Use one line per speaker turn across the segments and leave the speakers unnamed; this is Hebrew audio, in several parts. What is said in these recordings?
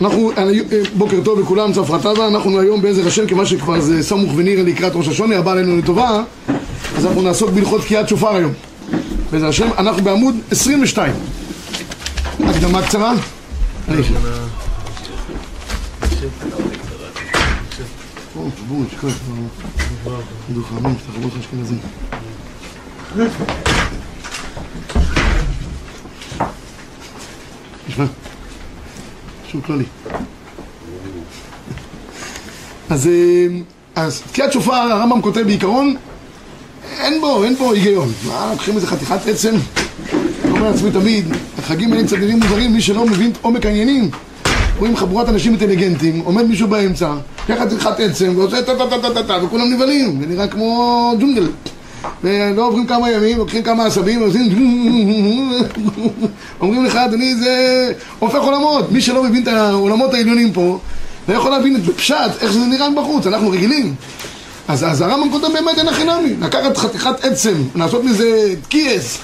אנחנו, אה, בוקר טוב לכולם, צפרא טבא, אנחנו היום בעזר השם, כיוון שכבר זה סמוך ונראה לקראת ראש השונה, הבא עלינו לטובה, אז אנחנו נעסוק בהלכות תקיעת שופר היום. בעזר השם, אנחנו בעמוד 22. הקדמה קצרה? אני משהו כללי. אז, אה, אז תקיעת שופר, הרמב"ם כותב בעיקרון, אין בו, אין בו היגיון. מה, לוקחים איזה חתיכת עצם? אני אומר לעצמי תמיד, החגים האלה קצת נראים מוזרים, מי שלא מבין את עומק העניינים. רואים חבורת אנשים אינטליגנטים, עומד מישהו באמצע, לקח חתיכת עצם ועושה טה טה טה טה טה וכולם נבהלים, זה נראה כמו ג'ונגל. ולא עוברים כמה ימים, לוקחים כמה עשבים ועושים אומרים לך אדוני זה הופך עולמות, מי שלא מבין את העולמות העליונים פה לא יכול להבין בפשט איך זה נראה מבחוץ, אנחנו רגילים. אז, אז הרמב"ם כותב באמת אין הכי נמי, לקחת חתיכת עצם, לעשות מזה תקיעס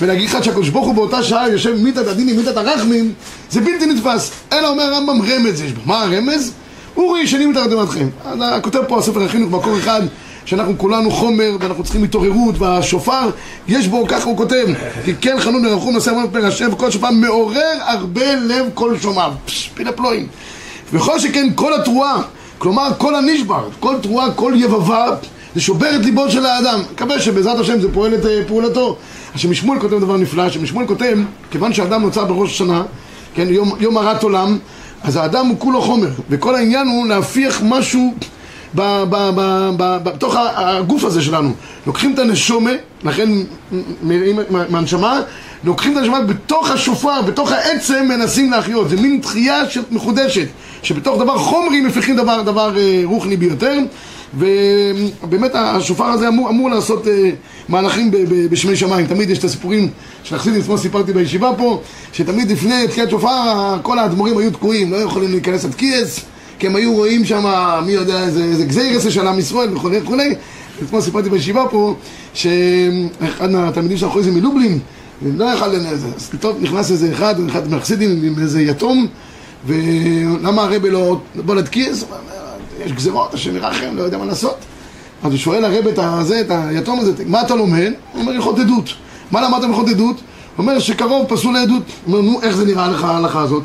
ולהגיד לך שהקדוש ברוך הוא באותה שעה יושב מיתת הדינים, מיתת הרחמים זה בלתי נתפס, אלא אומר הרמב"ם רמז יש בו, מה הרמז? אורי ישנים מתחת למתכם. כותב פה הספר החינוך מקור אחד שאנחנו כולנו חומר ואנחנו צריכים התעוררות והשופר יש בו, ככה הוא כותב כי כן חנון לרחום נושא המון פני השם וכל שופר מעורר הרבה לב כל שומעיו. פילה פלואים וכל שכן כל התרועה כלומר כל הנשבר, כל תרועה, כל יבבה זה שובר את ליבו של האדם. מקווה שבעזרת השם זה פועל את אה, פעולתו. השם משמואל כותב דבר נפלא, השם משמואל כותב כיוון שהאדם נוצר בראש השנה כן, יום, יום הרת עולם אז האדם הוא כולו חומר וכל העניין הוא להפיח משהו בתוך הגוף הזה שלנו. לוקחים את הנשומה, לכן מהנשמה, לוקחים את הנשמה בתוך השופר, בתוך העצם מנסים להחיות. זה מין תחייה מחודשת, שבתוך דבר חומרי מפיחים דבר, דבר אה, רוחני ביותר. ובאמת השופר הזה אמור, אמור לעשות uh, מהלכים בשמי שמיים. תמיד יש את הסיפורים של החסידים, אתמול סיפרתי בישיבה פה, שתמיד לפני תקיעת שופר כל האדמו"רים היו תקועים, לא יכולים להיכנס עד קייס. כי הם היו רואים שם, מי יודע, איזה, איזה גזירס של עם ישראל וכולי וכולי. אתמול סיפרתי בישיבה פה, שאחד מהתלמידים שלנו חוזרים מלובלין, לא יכל לנהל אז פתאום נכנס איזה אחד, אחד מהחסידים עם איזה יתום, ולמה הרבי לא בוא נדקיס? יש גזירות, השם ירחם, לא יודע מה לעשות. אז הוא שואל הרבי את הזה, את היתום הזה, מה אתה לומד? הוא אומר, הלכות עדות. מה למדת בהלכות עדות? הוא אומר שקרוב פסול לעדות. הוא אומר, נו, איך זה נראה לך ההלכה הזאת?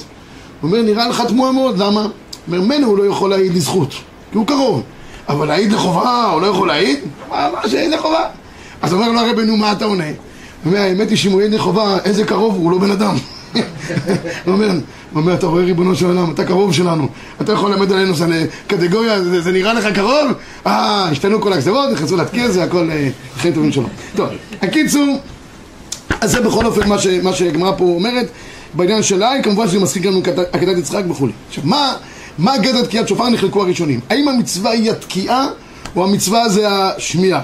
הוא אומר, נראה לך תמוהה מאוד, למה? ממנו הוא לא יכול להעיד לזכות, כי הוא קרוב. אבל להעיד לחובה, הוא לא יכול להעיד? מה, מה שהעיד לחובה? אז אומר לו הרבי, נו, מה אתה עונה? הוא אומר, האמת היא שאם הוא העיד לחובה, איזה קרוב הוא, לא בן אדם. הוא אומר, הוא אומר, אתה רואה ריבונו של עולם, אתה קרוב שלנו, אתה יכול ללמד עלינו קטגוריה, זה, זה נראה לך קרוב? אה, השתנו כל הגזרות, נכנסו להתקיע, זה הכל אה, חיים טובים שלו. טוב, הקיצור, אז זה בכל אופן מה שהגמרא פה אומרת בעניין של כמובן שזה מזכיר לנו עקדת יצחק וכולי. עכשיו, מה... מה גדר תקיעת שופר נחלקו הראשונים? האם המצווה היא התקיעה או המצווה זה השמיעה?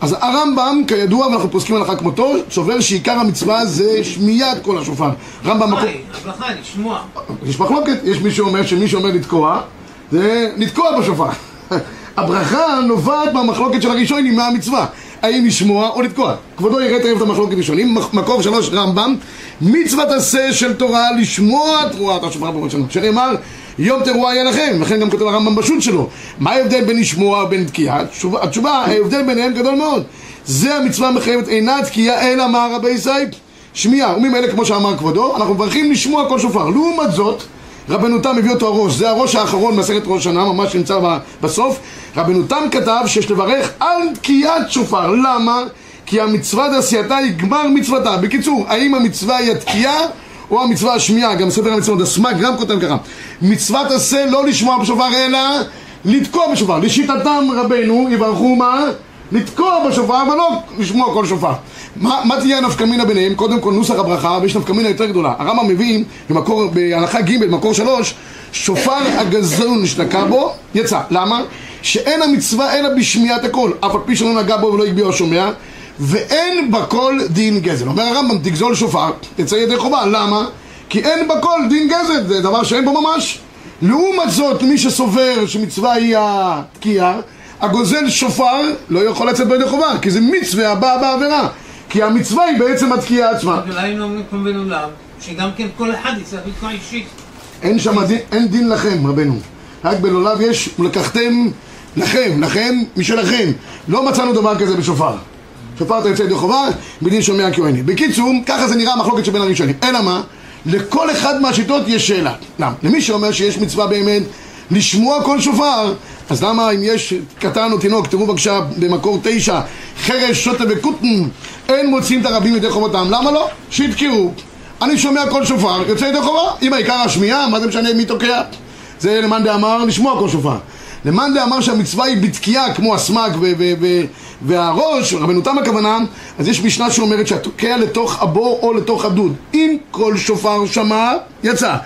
אז הרמב"ם, כידוע, ואנחנו פוסקים הלכה כמותו, סובר שעיקר המצווה זה שמיעת כל השופר. רמב"ם...
מקום... השלכה, לשמוע.
יש מחלוקת, יש מי שאומר שמי שאומר לתקוע, זה לתקוע בשופר. הברכה נובעת מהמחלוקת של הראשונים מהמצווה. האם לשמוע או לתקוע. כבודו יראה תכף את המחלוקת ראשונים. מקור שלוש רמב"ם, מצוות עשה של תורה לשמוע תרועת השופר בראש השנה. שנאמר יום תרועה יהיה לכם, לכן גם כותב הרמב"ם בשו"ת שלו. מה ההבדל בין לשמוע ובין תקיעה? התשובה, ההבדל ביניהם גדול מאוד. זה המצווה המחייבת אינה תקיעה אלא מה רבי סייפ? שמיעה. וממילא כמו שאמר כבודו, אנחנו מברכים לשמוע קול שופר. לעומת זאת, רבנו תם הביא אותו הרא"ש, זה הרא"ש האחרון במסכת ראש שנה, ממש נמצא בסוף. רבנותם כתב שיש לברך על תקיעת שופר. למה? כי המצווה דעשייתה היא גמר מצוותה. בקיצור, האם המצווה היא התקיעה או המצווה השמיעה, גם ספר המצוות, הסמ"ק גם כותב ככה מצוות עשה לא לשמוע בשופר אלא לתקוע בשופר לשיטתם רבנו יברכו מה? לתקוע בשופר אבל לא לשמוע כל שופר מה, מה תהיה הנפקמינה ביניהם? קודם כל נוסח הברכה ויש נפקמינה יותר גדולה הרמב"ם מביא במקור, בהלכה ג' מקור שלוש שופר הגזון שנקע בו יצא למה? שאין המצווה אלא בשמיעת הקול אף על פי שלא נגע בו ולא הגביע השומע ואין בכל דין גזל. אומר הרמב"ם, תגזול שופר, תצא ידי חובה. למה? כי אין בכל דין גזל, זה דבר שאין בו ממש. לעומת זאת, מי שסובר שמצווה היא התקיעה, הגוזל שופר לא יכול לצאת בידי חובה, כי זה מצווה הבאה בעבירה. כי המצווה היא בעצם התקיעה עצמה.
אולי לא מקום בין עולם, שגם כן כל אחד יצטרך לתקוע אישית.
אין שם דין, אין דין לכם, רבנו. רק בלולב יש, לקחתם לכם, לכם משלכם. לא מצאנו דבר כזה בשופר. שופר אתה יוצא ידי חובה, בדין שומע כהני. בקיצור, ככה זה נראה המחלוקת שבין הראשונים. אלא מה? לכל אחד מהשיטות יש שאלה. למה? למי שאומר שיש מצווה באמת לשמוע כל שופר, אז למה אם יש קטן או תינוק, תראו בבקשה במקור תשע, חרש, שוטה וקוטן, אין מוציאים את הרבים ידי חובותם, למה לא? שיתקעו. אני שומע כל שופר, יוצא ידי חובה. אם העיקר השמיעה, מה זה משנה מי תוקע? זה למאן דאמר לשמוע כל שופר. למאן דאמר שהמצווה היא בתקיעה כמו הסמ"ק והראש, רבנו תם הכוונה, אז יש משנה שאומרת שהתוקע לתוך הבור או לתוך הדוד. אם כל שופר שמע, יצא.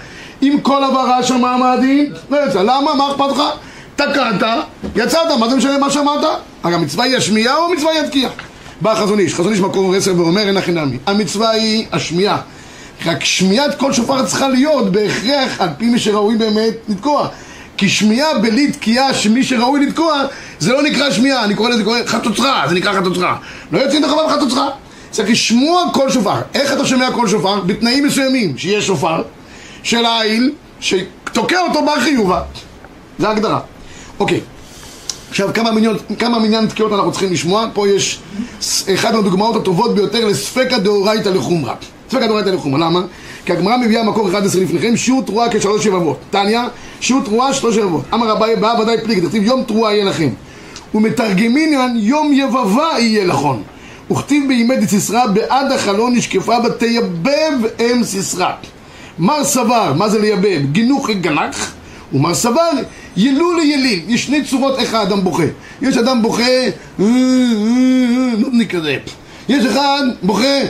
אם כל הבהרה שמע מה הדין, לא יצא. למה? מה אכפת לך? תקעת, יצאת, מה זה משנה מה שמעת? הרי המצווה היא השמיעה או המצווה היא התקיעה? בא חזון איש, חזון איש מקור עשר ואומר אין הכי נמי. המצווה היא השמיעה. רק שמיעת כל שופר צריכה להיות בהכרח על פי מי שראוי באמת לתקוע. כי שמיעה בלי תקיעה שמי שראוי לתקוע זה לא נקרא שמיעה, אני קורא לזה קורא חתוצרה, זה נקרא חתוצרה. לא יוצאים את החובה בחתוצרה. צריך לשמוע כל שופר. איך אתה שומע כל שופר? בתנאים מסוימים, שיש שופר של העיל שתוקע אותו בר חיובה. זה ההגדרה. אוקיי. עכשיו כמה מניין, כמה מניין תקיעות אנחנו צריכים לשמוע, פה יש אחת מהדוגמאות הטובות ביותר לספקא דאורייתא לחומרא. ספקא דאורייתא לחומרא, למה? כי הגמרא מביאה מקור 11 לפניכם, שיעור תרועה כשלוש יבבות. תניא, שיעור תרועה שלוש יבבות. אמר רבי בא ודאי פליג, תכתיב יום תרועה יהיה לכם. ומתרגמינן יום יבבה יהיה לכון. וכתיב בימי דציסרא בעד החלון נשקפה בה תייבב אם סיסרא. מר סבר, מה זה לייבב? גנוחי גנח. ומר סבר, ילולי יליל. יש שני צורות איך האדם בוכה. יש אדם בוכה, נודניק כזה. יש אחד בוכה,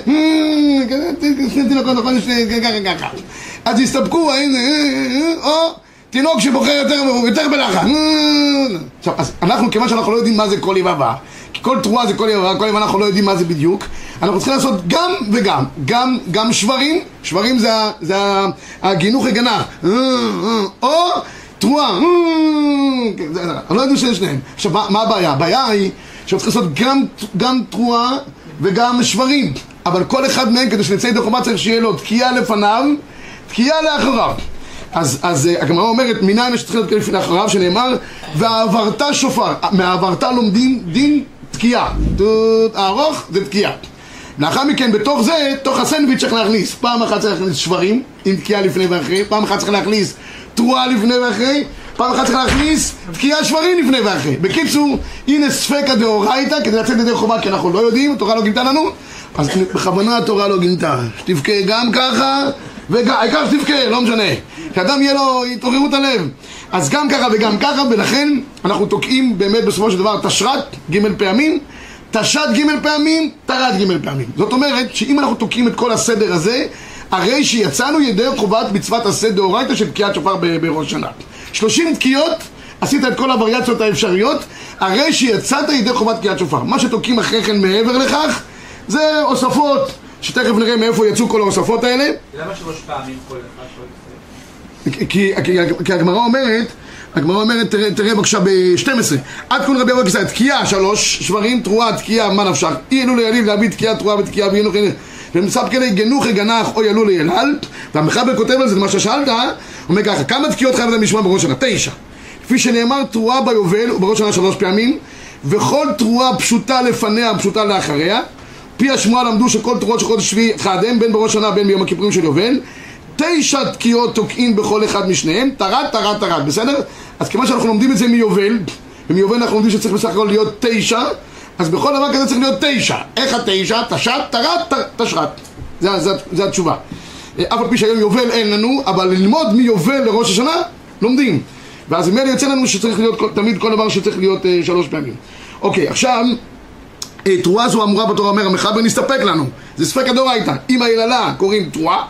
שני תינוקות נכון, ככה ככה. אז הסתפקו, או תינוק שבוכה יותר בלחץ. עכשיו, אנחנו, כיוון שאנחנו לא יודעים מה זה כל יבבה, כי כל תרועה זה כל יבבה, כל יבבה אנחנו לא יודעים מה זה בדיוק, אנחנו צריכים לעשות גם וגם, גם, גם שברים, שברים זה, זה הגינוך הגנה, או תרועה, אני לא יודעים שיש שניהם. עכשיו, מה הבעיה? הבעיה היא שאנחנו צריכים לעשות גם, גם תרועה וגם שברים, אבל כל אחד מהם כדי שנצא ידי חובה צריך שיהיה לו תקיעה לפניו, תקיעה לאחריו. אז, אז הגמרא אומרת, מניין יש שצריך להיות לפני אחריו, שנאמר, ועברת שופר. מהעברת לומדים דין תקיעה. הארוך זה תקיעה. לאחר מכן, בתוך זה, תוך הסנדוויץ' צריך להכניס. פעם אחת צריך להכניס שברים, עם תקיעה לפני ואחרי, פעם אחת צריך להכניס תרועה לפני ואחרי, פעם אחת צריך להכניס תקיעה שברים לפני ואחרי. בקיצור, הנה ספקא דאורייתא, כדי לצאת ידי חובה, כי אנחנו לא יודעים, התורה לא גינתה לנו, אז בכוונה התורה לא גינתה. שתבכה גם ככה, והעיקר שתבכה, לא משנה. שאדם יהיה לו התעוררות הלב. אז גם ככה וגם ככה, ולכן אנחנו תוקעים באמת בסופו של דבר תשרת ג' פעמים, תשת ג' פעמים, תרת ג' פעמים. זאת אומרת שאם אנחנו תוקעים את כל הסדר הזה, הרי שיצאנו ידי חובת מצוות עשה דאורייתא של תקיעת שופר בראש שנה. שלושים תקיעות, עשית את כל הווריאציות האפשריות, הרי שיצאת ידי חובת תקיעת שופר. מה שתוקעים אחרי כן מעבר לכך, זה הוספות, שתכף נראה מאיפה יצאו כל ההוספות האלה.
למה שלוש פעמים כל אחד
כי, כי, כי הגמרא אומרת, הגמרא אומרת, תראה, תראה בבקשה ב-12 עד כול רבי אבו כיסא, תקיעה שלוש, שברים, תרועה, תקיעה, מה נפשך? אי אלו ליליב להביא תקיעה, תרועה ותקיעה ואי נוכל ומסף כאלה גנוחי גנח או ילול ילהל והמחבר כותב על זה, מה ששאלת, אומר ככה, כמה תקיעות חייבת לשמוע בראש שנה? תשע. כפי שנאמר, תרועה ביובל ובראש שנה שלוש פעמים וכל תרועה פשוטה לפניה, פשוטה לאחריה. פי השמועה למדו שכל תרועות של חודש שביעי אחד הם בין בראש שנה בין ביום הכיפורים של יובל תשע תקיעות תוקעים בכל אחד משניהם, טרת, טרת, טרת, בסדר? אז כיוון שאנחנו לומדים את זה מיובל, ומיובל אנחנו לומדים שצריך בסך הכל להיות תשע, אז בכל דבר כזה צריך להיות תשע. איך התשע? תשת, טרת, תשרת. זה, זה, זה התשובה. אף על פי שהיום יובל אין לנו, אבל ללמוד מיובל לראש השנה, לומדים. ואז ממילא יוצא לנו שצריך להיות תמיד כל דבר שצריך להיות אה, שלוש פעמים. אוקיי, עכשיו, אה, תרועה זו אמורה בתורה אומר המחבר נסתפק לנו. זה ספק הדאורייתא. אם היללה קוראים תרועה,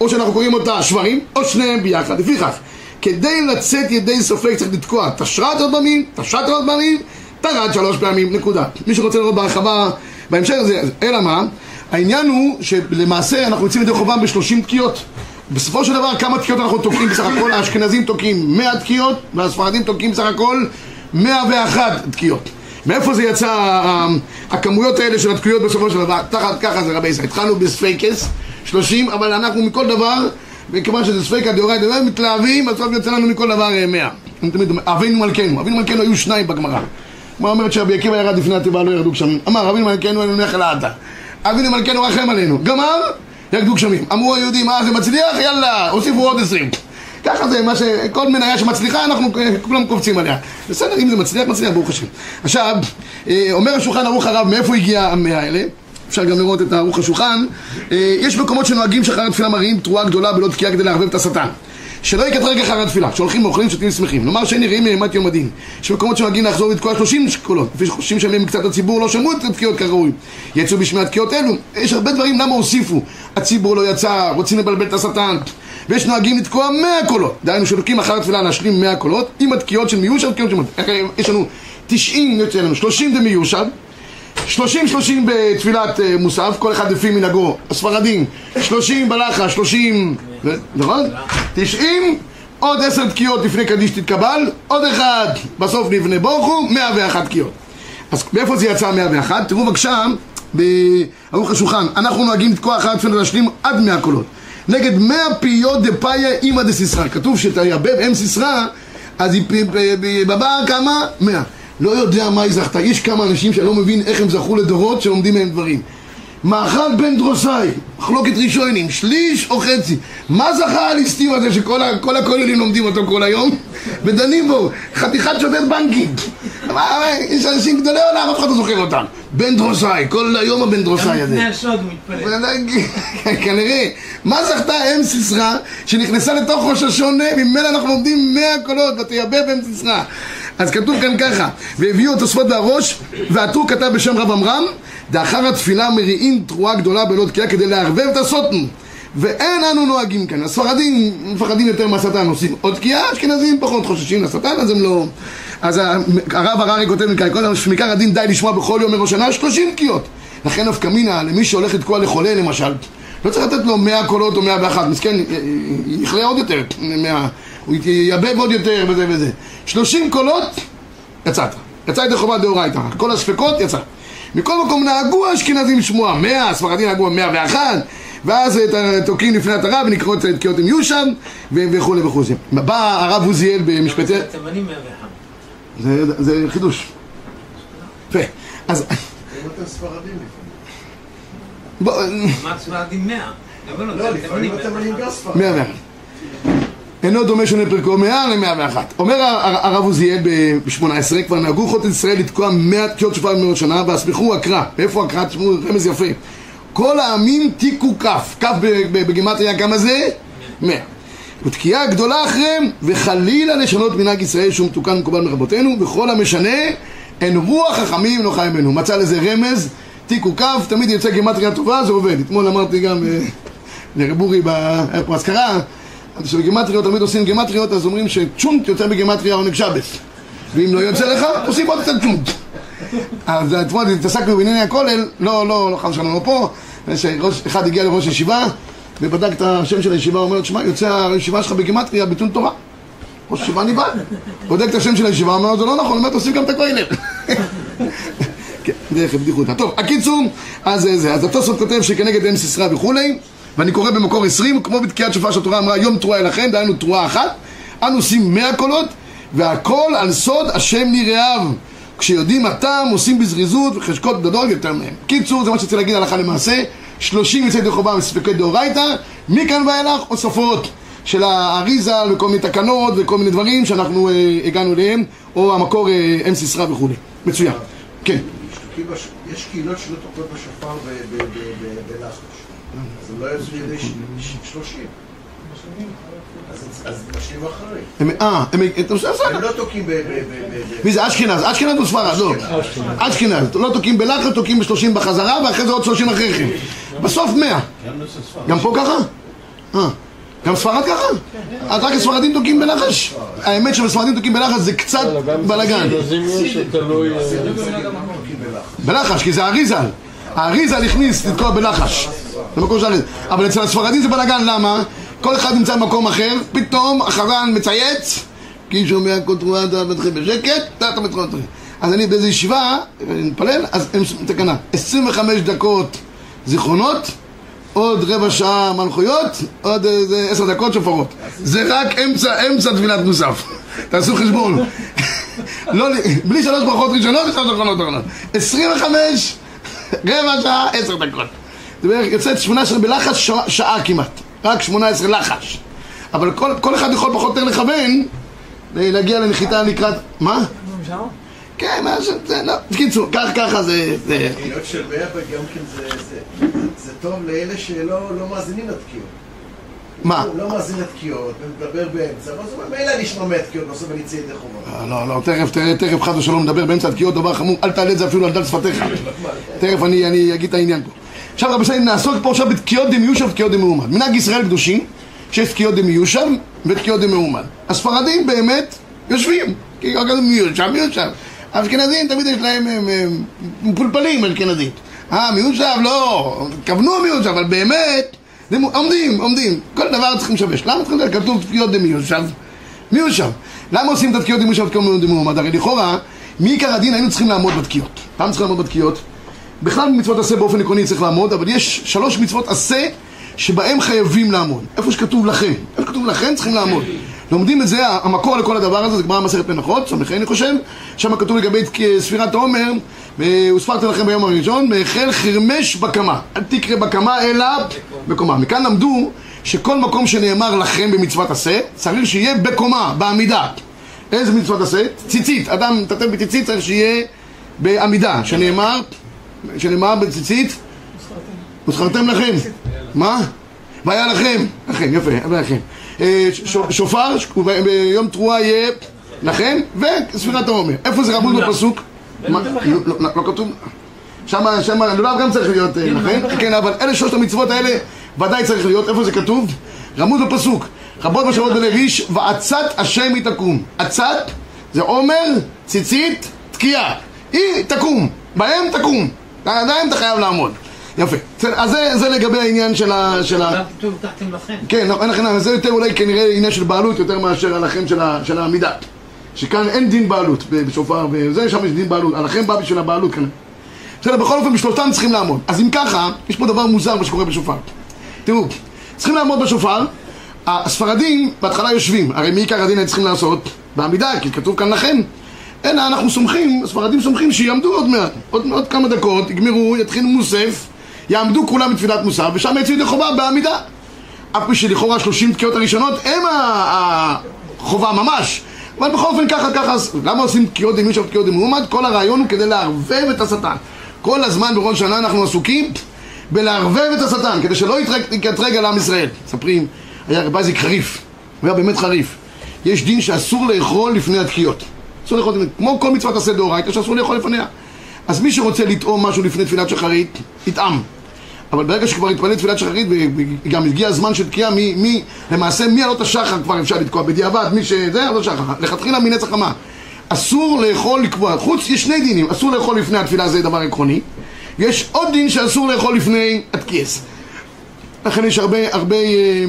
או שאנחנו קוראים אותה שברים, או שניהם ביחד. לפיכך, כדי לצאת ידי ספק צריך לתקוע תשרת עוד פעמים, תשרת עוד פעמים, תרד שלוש פעמים, נקודה. מי שרוצה לראות בהרחבה בהמשך הזה, אלא מה? העניין הוא שלמעשה אנחנו יוצאים ידי חובה בשלושים תקיעות. בסופו של דבר כמה תקיעות אנחנו תוקעים בסך הכל? האשכנזים תוקעים מאה תקיעות והספרדים תוקעים בסך הכל מאה ואחת תקיעות. מאיפה זה יצא הכמויות האלה של התקיעות בסופו של דבר? תחת ככה זה רבי ישראל. התחלנו בספייקס שלושים, אבל אנחנו מכל דבר מכיוון שזה ספקא דאורייתא, מתלהבים, בסוף יוצא לנו מכל דבר אה, מאה. אני תמיד אומר, אבינו מלכנו, אבינו מלכנו היו שניים בגמרא. הגמרא אומרת שרבי עקיבא ירד לפני התיבה, לא ירדו גשמים. אמר, אבינו מלכנו אין נחל עתה. אבינו מלכנו רחם עלינו. גמר, ירדו גשמים. אמרו היהודים, מה זה מצליח? יאללה, הוסיפו עוד עשרים. ככה זה מה ש... כל מניה שמצליחה, אנחנו כולם קופצים עליה. בסדר, אם זה מצליח, מצליח, ברוך השם. עכשיו, אה, אומר השולחן ערוך הרב, מאיפה הגיע המאה האלה? אפשר גם לראות את ערוך השולחן. אה, יש מקומות שנוהגים שאחר התפילה מראים תרועה גדולה בלא תקיעה כדי לערבב את השטן. שלא יקטרג אחר התפילה, שהולכים ואוכלים, שותים שמחים. נאמר שאין נראים מאימת יום הדין. יש מקומות שנוהגים לחזור לתקוע 30 קולות, לפי שחושבים שהם קצת הציבור לא שמעו את התקיעות כראוי. יצאו בשמי התקיעות אלו. יש הרבה דברים למה הוסיפו. הציבור לא יצא, רוצים לבלבל את השטן. ויש נוהגים לתקוע 100 קולות. דהיינו שלוקחים אחר התפילה להשלים 100 קולות, עם התקיעות של מיושב. יש לנו 90 יוצא לנו, 30 זה מיושב. 30 30 בתפילת אה, מוסף, כל אחד לפי מנהגו, הספרדים, 30 בלחה, 30, נכון? 90, עוד 10 תקיעות לפני קדיש תתקבל, עוד אחד בסוף נבנה בורכו, 101 תקיעות. אז מאיפה זה יצא 101? תראו בבקשה, בערוך השולחן, אנחנו נוהגים לתקוע אחת תפילה להשלים עד 100 קולות. נגד 100 פיות דפאיה אימא דסיסרא, כתוב שתייבב אם סיסרא, אז בבא כמה? 100. לא יודע מה היא זכתה. יש כמה אנשים שאני לא מבין איך הם זכו לדורות שלומדים מהם דברים. מאכל בן דרוסאי, מחלוקת ראשונים, שליש או חצי. מה זכה הליסטים הזה שכל הכוללים לומדים אותו כל היום ודנים בו? חתיכת שופט בנקים. יש אנשים גדולי עולם, אף אחד לא זוכר אותם. בן דרוסאי, כל היום הבן דרוסאי הזה.
גם לפני השוד מתפלל.
כנראה. מה זכתה אם סיסרא שנכנסה לתוך ראש השונה, ממילא אנחנו לומדים מאה קולות, ותייבב אם סיסרא. אז כתוב כאן ככה, והביאו תוספות בראש, ועטרו כתב בשם רב עמרם, לאחר התפילה מריעים תרועה גדולה בלא תקיעה כדי לערבב את הסוטן. ואין אנו נוהגים כאן. הספרדים מפחדים יותר מהשטן, עושים עוד תקיעה, אשכנזים פחות חוששים לשטן, אז הם לא... אז הרב הררי כותב מכאן, כל שמעיקר הדין די לשמוע בכל יום מראש שנה 30 תקיעות. לכן נפקא מינה, למי שהולך לתקוע לחולה למשל, לא צריך לתת לו 100 קולות או 101, מסכן, יכלה עוד יותר, 100, הוא ייבב עוד יותר וזה וזה. 30 קולות, יצאת. יצא ידי חובה דאורייתא. כל הספקות, יצא. מכל מקום נהגו האשכנזים לשמוע 100, הספרדים נהגו 101, ואז תוקעים לפני התרה ונקראות תקיעות עם יושן וכולי וכולי. בא הרב עוזיאל במשפטי...
תימנים 101.
זה, חידוש. יפה. אז... בוא...
מה ספרדים 100? אבל לא,
לא, לפעמים אתם
101.
עולים גם ספרדים.
מאה ואחת. אינו דומה שונה פרקו מאה למאה ואחת. אומר הר- הרב עוזיאל ב-18, כבר נהגו חוט ישראל לתקוע מאה תקיעות שופר במאות שנה, והסמיכו הקרא. מאיפה הקרא? תשמעו, רמז יפה. כל העמים תיקו כף. כף בגימטריה כמה זה? מאה. ותקיעה גדולה אחריהם, וחלילה לשנות מנהג ישראל שהוא מתוקן ומקובל מרבותינו, וכל המשנה, אין רוח חכמים לא חיים בנו. מצא לזה רמז, תיקו כף, תמיד יוצא גימטריה טובה, זה עובד. אתמול אמרתי גם אה, לרב אורי באזכרה, שבגימטריות תמיד עושים גימטריות, אז אומרים שצ'ונט יוצא בגימטריה עונג שבס. ואם לא יוצא לך, עושים עוד קצת צ'ונט. אז אתמול התעסקנו בענייני הכולל, לא, לא, לא חס ושלום לא פה, שראש, אחד הגיע לראש ישיבה ובדק את השם של הישיבה, אומר, תשמע, יוצא הישיבה שלך בגימטריה, ביטול תורה. ראש ישיבה נבהל. בודק את השם של הישיבה, אומר, זה לא נכון, אומר, תוסיף גם את הכולל. כן, דרך בדיחותא. טוב, הקיצור, אז זה. אז התוספות כותב שכנגד אם סיסרא וכולי, ואני קורא במקור 20, כמו בתקיעת שופר שהתורה אמרה, יום תרועה אליכם, דהיינו תרועה אחת, אנו עושים 100 קולות, והכל על סוד השם נראיו. כשיודעים הטעם, עושים בזריזות וחשקות גדול יותר מהם. קיצור, זה מה שרציתי להגיד הלכה למעשה, 30 יצאי ידי חובה מספקי דאורייתא, מכאן ואילך הוספות של האריזה וכל מיני תקנות וכל מיני דברים שאנחנו אה, הגענו אליהם, או המקור אה, אם סיסרא וכולי. מצוין. כן.
יש קהילות שלא תוקעות בשופר בלחש. אז הם לא יוצאים ידי שלושים. אז- משלים אחרי.
הם- אה, הם... אתה עושה בסדר.
הם לא תוקעים ב...
מי זה אשכנז? אשכנז או ספרד? לא. אשכנז. לא תוקעים בלחץ, תוקעים ב-30 בחזרה, ואחרי זה עוד 30 אחרי כן. בסוף 100. גם פה ככה? אה. גם ספרד ככה? אז רק הספרדים תוקעים בלחש? האמת שבספרדים תוקעים בלחש זה קצת בלאגן. בלחש, כי זה האריזל. האריזל הכניס לתקוע בלחש. זה מקום של האריזל. אבל אצל הספרדים זה בלאגן, למה? כל אחד נמצא במקום אחר, פתאום החרן מצייץ, כי שומע כל תרועה אתה מתחיל בשקט, אתה מתחיל מתחיל. אז אני באיזו ישיבה, אני מתפלל, אז הם תקנה, 25 דקות זיכרונות, עוד רבע שעה מלכויות, עוד עשר דקות שופרות. זה רק אמצע, אמצע תפילת מוסף. תעשו חשבון. לא, בלי שלוש ברכות ראשונות ושלוש אחרונות אחרונות. 25, רבע שעה, עשר דקות. זה בערך יוצאת 18 בלחש שעה, שעה כמעט. רק 18 לחש. אבל כל, כל אחד יכול פחות או יותר לכוון להגיע לנחיתה לקראת... מה? כן, מה ש... זה, לא. בקיצור, כך ככה זה... זה...
תקיעות של מאה גם כן זה, זה, זה טוב לאלה שלא לא מאזינים לתקיעות.
מה?
הוא לא מאזין לתקיעות ומדבר באמצע, אבל זה אומר, מילא אני אשמע מהתקיעות, אני אצא ידי חובה.
לא, לא, תכף, תכף חד ושלום נדבר באמצע התקיעות, דבר חמור, אל תעלה את זה אפילו על דל שפתיך. תכף אני, אגיד את העניין פה. עכשיו רבי ישראל, נעסוק פה עכשיו בתקיעות דמיושב ותקיעות דמאומד. מנהג ישראל קדושים, שיש תקיעות דמיושב ותקיעות דמאומד. הספרדים באמת יושבים, כי כזה מיושב, מיושב. האשכנזים תמיד יש להם, הם, הם מפולפלים אשכנזית. אה, מיושב לא, כוונו מיושב, אבל באמת, עומדים, עומדים. כל דבר צריכים לשבש. למה צריכים לדעת? כתוב תקיעות דמיושב? מיושב. למה עושים את התקיעות דמיושב ותקיעות דמאומד? הרי לכאורה, מעיקר הדין היינו צריכים לעמוד בתקיעות. למה צריכים לעמוד בתקיעות? בכלל במצוות עשה באופן עקרוני צריך לעמוד, אבל יש שלוש מצוות עשה שבהם חייבים לעמוד. איפה שכתוב לכם. איפה שכתוב לכם צריכים לעמוד. לומדים את זה, המקור לכל הדבר הזה זה גמרא מסכת מנחות, ס"ה אני חושב, שם כתוב לגבי ספירת העומר, וספרתי לכם ביום הראשון, והחל חרמש בקמה. אל תקרא בקמה אלא בקומה. מכאן למדו שכל מקום שנאמר לכם במצוות עשה, צריך שיהיה בקומה, בעמידה. איזה מצוות עשה? ציצית. אדם מטטל בציצית צריך שיהיה בעמידה, שנאמר שנאמר בציצית? וזכרתם לכם. מה? והיה לכם. לכם, יפה, והיה לכם. אה, שופר, ביום תרועה יהיה לכם, וספירת העומר. איפה זה רמוז בפסוק? מה? לא- לא לא כתוב? שמה, שמה, לולב גם צריך להיות אה, לכם, כן, אבל אלה שלושת המצוות האלה ודאי צריך להיות, איפה זה כתוב? רמוז בפסוק, רבות בשבועות בלב איש, ועצת השם היא תקום. עצת זה עומר, ציצית, תקיעה. היא תקום, בהם תקום. עדיין אתה חייב לעמוד. יפה. בסדר, אז זה, זה לגבי העניין של ה... של ה...
כתוב הבטחתם לכם?
כן, לא, אין לכם, זה יותר אולי כנראה עניין של בעלות יותר מאשר עליכם של, העמידה. שכאן אין דין בעלות בשופר וזה, שם יש דין בעלות. עליכם בא בשביל הבעלות כנראה. בסדר, בכל אופן בשלושתם צריכים לעמוד. אז אם ככה, יש פה דבר מוזר מה שקורה בשופר. תראו, צריכים לעמוד בשופר, הספרדים בהתחלה יושבים, הרי מעיקר הדין הם צריכים לעשות בעמידה, כי כתוב כאן לכם. אלא אנחנו סומכים, הספרדים סומכים שיעמדו עוד מעט, עוד, עוד כמה דקות, יגמרו, יתחילו מוסף, יעמדו כולם בתפילת מוסף, ושם יצאו ידי חובה בעמידה. אף פי שלכאורה 30 תקיעות הראשונות הם החובה ממש. אבל בכל אופן ככה ככה, למה עושים תקיעות דמי שוב תקיעות דמאומד? כל הרעיון הוא כדי לערבב את השטן. כל הזמן בראש שנה אנחנו עסוקים בלערבב את השטן, כדי שלא יקטרג על עם ישראל. מספרים, היה רב אייזיק חריף, הוא היה באמת חריף. יש דין שאסור לאכול לפני התקיעות. אסור לאכול, כמו כל מצוות עשה דאורייתא שאסור לאכול לפניה. אז מי שרוצה לטעום משהו לפני תפילת שחרית, יטעם. אבל ברגע שכבר התפלל תפילת שחרית, וגם הגיע הזמן של תקיעה, מי, מי, למעשה מעלות השחר כבר אפשר לתקוע בדיעבד, מי שזה, עלות השחר, לכתחילה מנץ החמה. אסור לאכול לקבוע, חוץ, יש שני דינים, אסור לאכול לפני התפילה, זה דבר עקרוני, יש עוד דין שאסור לאכול לפני התקיעס. לכן יש הרבה, הרבה אה,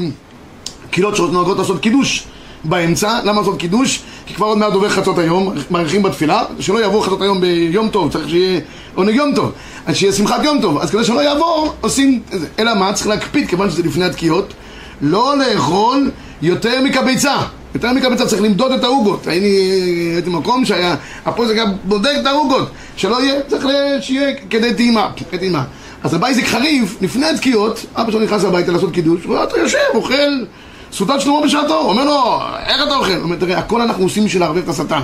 קהילות שנוהגות לעשות קידוש באמצע, למה לעשות קידוש? כי כבר עוד מעט עובר חצות היום, מאריכים בתפילה, שלא יעבור חצות היום ביום טוב, צריך שיהיה עונג יום טוב, אז שיהיה שמחת יום טוב, אז כדי שלא יעבור, עושים. אלא מה? צריך להקפיד, כיוון שזה לפני התקיעות, לא לאכול יותר מכביצה. יותר מכביצה צריך למדוד את העוגות. הייתי, הייתי במקום שהיה, זה גם בודק את העוגות, שלא יהיה, צריך שיהיה כדי טעימה, כדי טעימה. אז רבי איזיק חריף, לפני התקיעות, אבא שלו נכנס הביתה לעשות קידוש, הוא רואה אותו יושב, אוכל סעודת שלמה בשעתו, אומר לו, איך אתה אוכל? הוא אומר, תראה, הכל אנחנו עושים בשביל לערבב את השטן.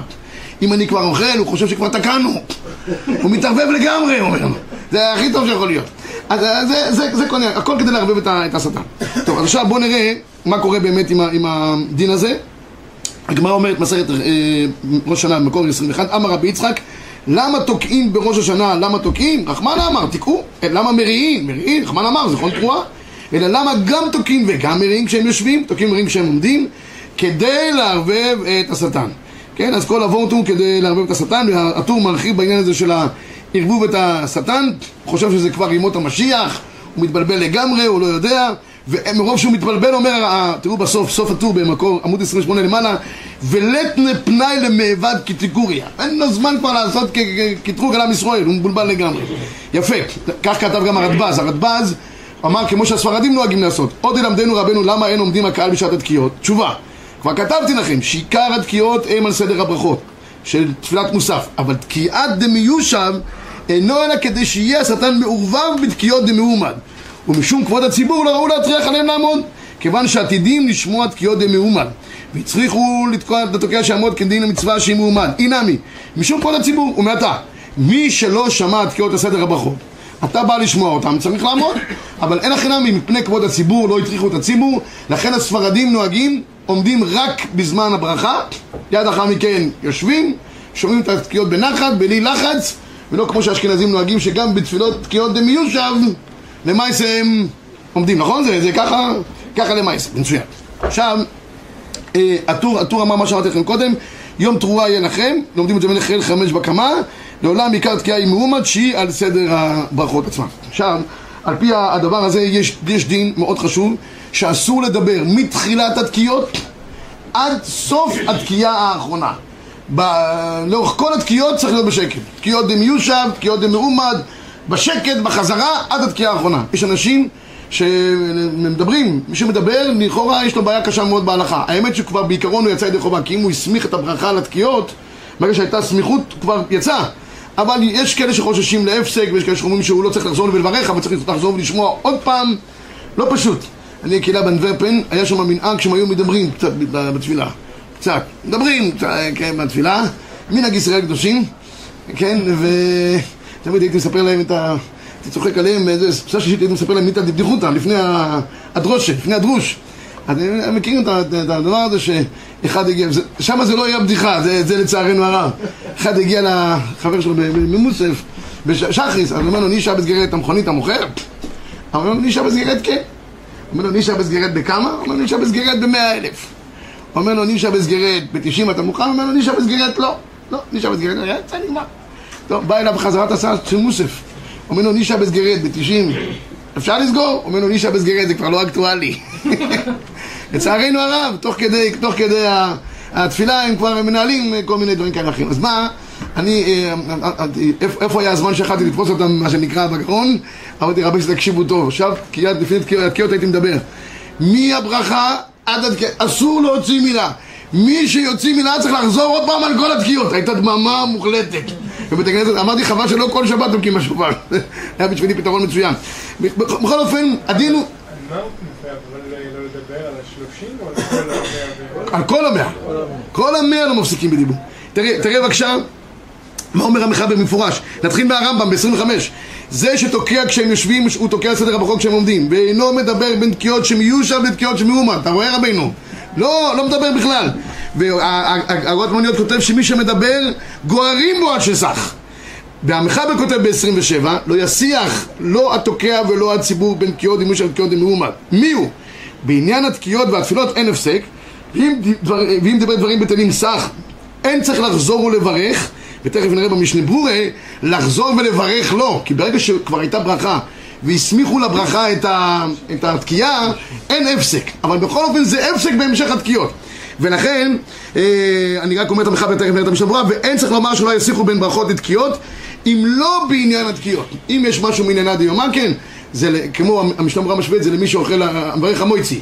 אם אני כבר אוכל, הוא חושב שכבר תקענו. הוא מתערבב לגמרי, הוא אומר. זה הכי טוב שיכול להיות. אז אה, זה, זה, זה כל, הכל כדי לערבב את, את השטן. טוב, אז עכשיו בואו נראה מה קורה באמת עם, עם הדין הזה. הגמרא אומרת מסכת אה, ראש השנה במקור 21, אמר רבי יצחק, למה תוקעים בראש השנה, למה תוקעים? רחמן אמר, תקעו. אה, למה מריעים? מריעים, רחמן אמר, זכרון תרועה. אלא למה גם תוקעים וגם מריעים כשהם יושבים, תוקעים ומריעים כשהם עומדים, כדי לערבב את השטן. כן, אז כל אבות הוא כדי לערבב את השטן, והטור מרחיב בעניין הזה של הערבוב את השטן, חושב שזה כבר ימות המשיח, הוא מתבלבל לגמרי, הוא לא יודע, ומרוב שהוא מתבלבל אומר, ה- תראו בסוף, סוף הטור במקור, עמוד 28 למעלה, ולתנה פנאי למאבד קטגוריה. אין לו זמן כבר לעשות קטרוג על עם ישראל, הוא מבולבל לגמרי. יפה, כך כתב גם הרדב"ז, הרדב"ז אמר כמו שהספרדים נוהגים לעשות. עוד ילמדנו רבנו למה אין עומדים הקהל בשעת התקיעות. תשובה, כבר כתבתי לכם שעיקר התקיעות הם על סדר הברכות של תפילת מוסף, אבל תקיעת דמיושב אינו אלא כדי שיהיה השטן מעורבב בתקיעות דמאומד. ומשום כבוד הציבור לא ראו להטריח עליהם לעמוד, כיוון שעתידים לשמוע תקיעות דמאומד. והצריכו לתקוע את התוקע שיעמוד כדין המצווה שהיא מאומד. אינמי, משום כבוד הציבור, ומעתה, מי שלא שמע תקיעות הסדר הברכות אתה בא לשמוע אותם, צריך לעמוד, אבל אין הכי נמי, מפני כבוד הציבור, לא הטריחו את הציבור, לכן הספרדים נוהגים, עומדים רק בזמן הברכה, יד אחר מכן יושבים, שומעים את התקיעות בנחת, בלי לחץ, ולא כמו שהאשכנזים נוהגים, שגם בתפילות תקיעות דמיושב, למעשה הם עומדים, נכון? זה, זה ככה, ככה למעשה, מצוין. עכשיו, אה, הטור, הטור אמר מה שאמרתי לכם קודם, יום תרועה יהיה לכם, לומדים את זה מלך חמש בקמה, לעולם עיקר תקיעה היא מאומת שהיא על סדר הברכות עצמן. עכשיו, על פי הדבר הזה יש, יש דין מאוד חשוב, שאסור לדבר מתחילת התקיעות עד סוף התקיעה האחרונה. ב... לאורך כל התקיעות צריך להיות בשקט. תקיעות דמיושב, תקיעות דמאומד, בשקט, בחזרה, עד התקיעה האחרונה. יש אנשים שמדברים, מי שמדבר, לכאורה יש לו בעיה קשה מאוד בהלכה. האמת שכבר בעיקרון הוא יצא ידי חובה, כי אם הוא הסמיך את הברכה לתקיעות, ברגע שהייתה סמיכות, כבר יצא. אבל יש כאלה שחוששים להפסק, ויש כאלה שאומרים שהוא לא צריך לחזור ולברך, אבל צריך לחזור ולשמוע עוד פעם. לא פשוט. אני קהילה בנברפן, היה שם מנהג שהם היו מדברים קצת בתפילה. קצת. מדברים, כן, בתפילה. מנהג ישראל קדושים, כן, ותמיד הייתי מספר להם את ה... הייתי צוחק עליהם, באיזה ספסה שישית הייתי מספר להם את הבדיחותא, לפני הדרושה, לפני הדרוש. אז הם מכירים את הדבר הזה שאחד הגיע, שם זה לא היה בדיחה, זה, זה לצערנו הרב. אחד הגיע לחבר שלו ממוסף, בשחריס, אז הוא אומר לו, נישה בסגרת המכונית? הוא אומר לו, נישה בסגרת כן. אומר לו, נישה בסגרת בכמה? אומר לו, נישה בסגרת במאה אלף. אומר לו, נישה בסגרת בתשעים אתה מוכן? אומר לו, נישה בסגרת לא. לא, נישה בסגרת, יצא נגמר. טוב, בא אליו בחזרת הסעה של מוסף. אומר לו, נישה בסגרת בתשעים אפשר לסגור? אומר לו, נישה בסגרת זה כבר לא אקטואלי. לצערנו הרב, תוך כדי, תוך כדי התפילה הם כבר מנהלים כל מיני דברים כאלה אחרים. אז מה, אני, אה, אה, אה, איפה היה הזמן שיכלתי לתפוס אותם, מה שנקרא, בגרון? אמרתי, רבי תקשיבו טוב, עכשיו, לפני התקיעות הייתי מדבר. מהברכה עד התקיעות, אסור להוציא מילה. מי שיוציא מילה צריך לחזור עוד פעם על כל התקיעות. הייתה דממה מוחלטת. בבית הכנסת, אמרתי חבל שלא כל שבת תוקעים השופר. היה בשבילי פתרון מצוין. בכל אופן, הדין הוא... על כל המאה. כל המאה לא מפסיקים בדיבור. תראה בבקשה מה אומר המחבר במפורש. נתחיל מהרמב"ם ב-25. זה שתוקע כשהם יושבים, הוא תוקע סדר הבחוק כשהם עומדים. ואינו מדבר בין תקיעות שמיושב לתקיעות שמיומד. אתה רואה רבינו? לא, לא מדבר בכלל. והגרות מוניות כותב שמי שמדבר גוערים בו עד שסח. והמחבר כותב ב-27, לא יסיח לא התוקע ולא הציבור בין תקיעות דימוי של תקיעות דמאומד. מי הוא? בעניין התקיעות והתפילות אין הפסק, ואם, דבר, ואם דבר דברים בטלים סח, אין צריך לחזור ולברך, ותכף נראה במשנה ברורי, לחזור ולברך לא, כי ברגע שכבר הייתה ברכה והסמיכו לברכה את, ה, את התקיעה, אין הפסק. אבל בכל אופן זה הפסק בהמשך התקיעות. ולכן, אה, אני רק אומר את המחבר תכף נראה את המשנה ברורה, ואין צריך לומר שלא יסיכו בין ברכות לתקיעות, אם לא בעניין התקיעות. אם יש משהו מעניינה דיומא, כן, זה כמו המשנה ברורה משווה את זה למי שאוכל, מברך המויצי.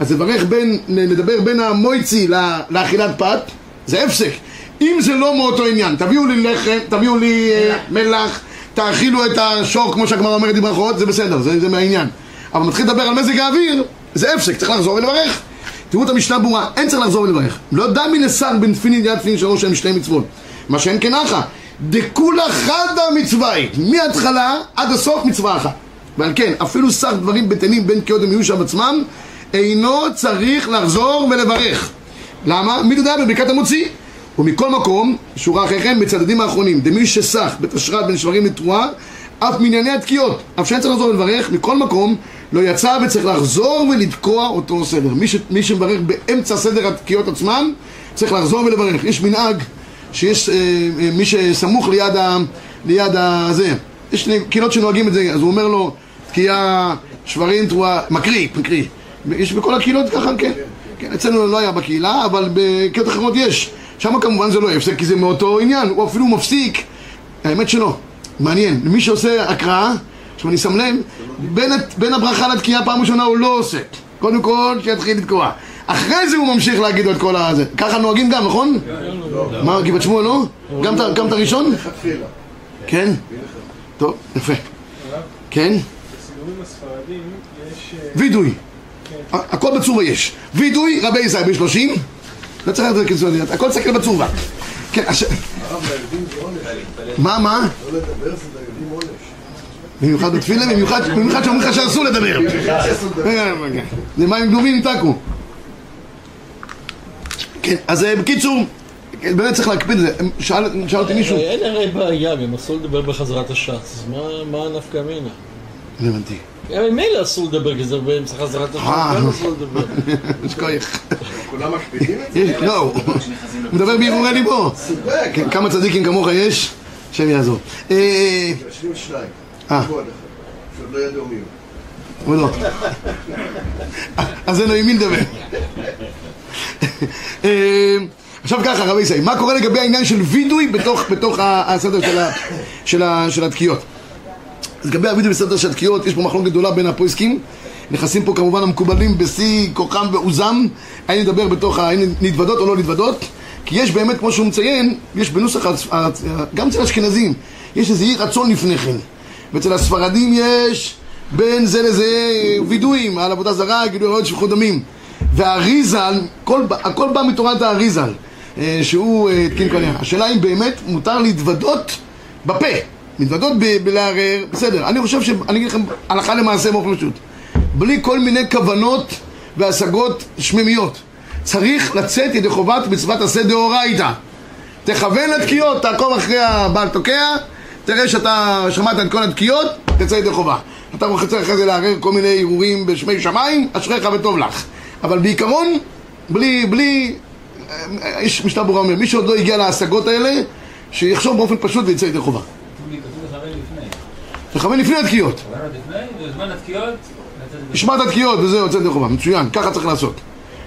אז לברך בין, לדבר בין המויצי לאכילת פת, זה הפסק. אם זה לא מאותו עניין, תביאו לי לחם, תביאו לי אה, מלח, תאכילו את השור כמו שהגמרא אומרת עם ברכות, זה בסדר, זה, זה מהעניין. אבל מתחיל לדבר על מזג האוויר, זה הפסק, צריך לחזור ולברך. תראו את המשנה ברורה, אין צריך לחזור ולברך. לא דמי לשר בין תפילין ליד תפילין שלוש שהם שתי מצוות. מה שאין כנחה. דכולה חדה מצווה היא, מההתחלה עד הסוף מצווה אחת. ועל כן, אפילו שר דברים בטלים בין קהות ומיושב עצמם, אינו צריך לחזור ולברך. למה? מי יודע בברכת המוציא. ומכל מקום, שורה אחרי כן, בצדדים האחרונים, דמי שסח בתשרת בין שברים לתרועה, אף מענייני התקיעות, אף שאין צריך לחזור ולברך, מכל מקום, לא יצא וצריך לחזור ולתקוע אותו סדר. מי, ש, מי שמברך באמצע סדר התקיעות עצמם, צריך לחזור ולברך. יש מנהג שיש אה, אה, מי שסמוך ליד ה... ליד ה... זה. יש קהילות שנוהגים את זה, אז הוא אומר לו, תקיעה, שברים, תרועה, מקריא, מקריא. יש בכל הקהילות ככה, כן. כן, אצלנו לא היה בקהילה, אבל בקהילות אחרות יש. שם כמובן זה לא הפסק, כי זה מאותו עניין, הוא אפילו מפסיק. האמת שלא. מעניין, מי שעושה הקראה, עכשיו אני שם לב, בין, בין הברכה לתקיעה פעם ראשונה הוא לא עושה. קודם כל, שיתחיל לתקוע. אחרי זה הוא ממשיך להגיד לו את כל הזה. ככה נוהגים גם, נכון? מה, גבעת שמואל לא? גם את הראשון? כן? טוב, יפה. כן?
בסידורים הספרדים יש...
וידוי. הכל בצורבה יש. וידוי, רבי ישראל ב-30. לא צריך לדעת כזה, הכל תסתכל בצורבה. כן, עכשיו... מה, מה?
לא לדבר זה לילדים עונש.
במיוחד בתפילה, במיוחד שאומרים לך שאסור לדבר. זה מים גנובים תקו. כן, אז אה, בקיצור, באמת צריך להקפיד את זה. שאל שאל אותי מישהו...
אין הרי בעיה, גם אסור לדבר בחזרת הש"ץ, אז מה- מה הנפקא מינה?
לא הבנתי.
גם ממילא אסור לדבר, כי זה באמצע חזרת הש"ץ,
אה.
גם אסור לדבר.
יש כוח.
כולם מקפידים את זה?
לא, הוא מדבר בהרהורי ליבו. כן, כמה צדיקים כמוך יש? השם יעזור. אה,
יושבים שניים.
אה.
לא ידעו מי הוא.
הוא לא. אז אין לו עם מי לדבר. אה, עכשיו ככה, רבי ישראל, מה קורה לגבי העניין של וידוי בתוך, בתוך הסדר של, ה, של, ה, של התקיעות? אז לגבי הווידוי בסדר של התקיעות, יש פה מחלוקת גדולה בין הפויסקים. נכנסים פה כמובן המקובלים בשיא כוחם ועוזם, האם נדבר בתוך, האם נתוודות או לא נתוודות, כי יש באמת, כמו שהוא מציין, יש בנוסח, גם אצל האשכנזים, יש איזה אי רצון לפני כן. ואצל הספרדים יש בין זה לזה וידויים, על עבודה זרה, גילוי עריות שפיכות דמים. והאריזל, כל, הכל בא מתורת האריזל, אה, שהוא אה, התקין כל. השאלה אם באמת מותר להתוודות בפה, להתוודות בלערער, בסדר. אני חושב שאני אגיד לכם הלכה למעשה באופן פשוט. בלי כל מיני כוונות והשגות שמימיות. צריך לצאת ידי חובת מצוות עשה דאורייתא. תכוון לתקיעות, תעקוב אחרי הבעל תוקע, תראה שאתה שמעת את כל התקיעות, תצא ידי חובה. אתה רוצה אחרי זה לערער כל מיני הרהורים בשמי שמיים, אשריך וטוב לך. אבל בעיקרון, בלי, בלי, אה, יש משנה ברורה אומר, מי שעוד לא הגיע להשגות האלה, שיחשוב באופן פשוט ויצא ידי חובה.
לכוון לפני.
התקיעות. תשמע את התקיעות וזהו, יוצא ידי חובה. מצוין, ככה צריך לעשות.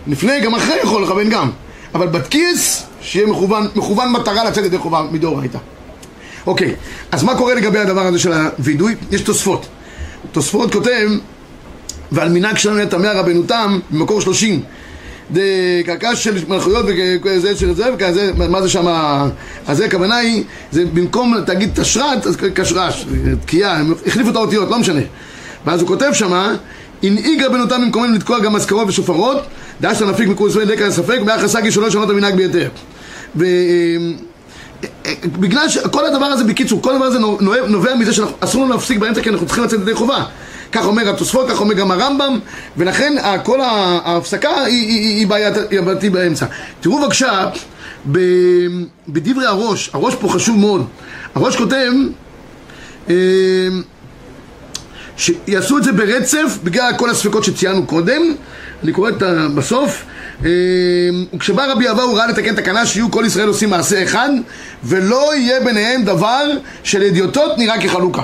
לפני, גם אחרי יכול לכוון גם. אבל בתקיעס, שיהיה מכוון, מכוון מטרה לצאת ידי חובה מדאורייתא. אוקיי, אז מה קורה לגבי הדבר הזה של הווידוי? יש תוספות. תוספות כותב, ועל מנהג שלנו לטמא רבנו תם, במקור שלושים. קרקע של מלכויות וכזה של זה וכזה, מה זה שם, אז זה הכוונה היא, זה במקום תגיד תשרת, אז קשרש, תקיעה, החליפו את האותיות, לא משנה. ואז הוא כותב שמה, הנהיג רבנו תם במקומנו לתקוע גם מזכרות ושופרות, דאשת נפיק מקורס ואין דקה לספק, ביחס סגי שלא לשנות המנהג ביותר. ו... בגלל שכל הדבר הזה, בקיצור, כל הדבר הזה נובע מזה שאסור לנו להפסיק באמצע כי אנחנו צריכים לצאת ידי חובה. כך אומר התוספות, כך אומר גם הרמב"ם, ולכן ה- כל ההפסקה היא, היא, היא, היא בעיית- היא בעייתית באמצע. תראו בבקשה, בדברי הראש, הראש פה חשוב מאוד. הראש כותב אה, שיעשו את זה ברצף בגלל כל הספקות שציינו קודם. אני קורא את בסוף. אה, וכשבא רבי אבאו הוא ראה לתקן תקנה שיהיו כל ישראל עושים מעשה אחד ולא יהיה ביניהם דבר של אדיוטות נראה כחלוקה.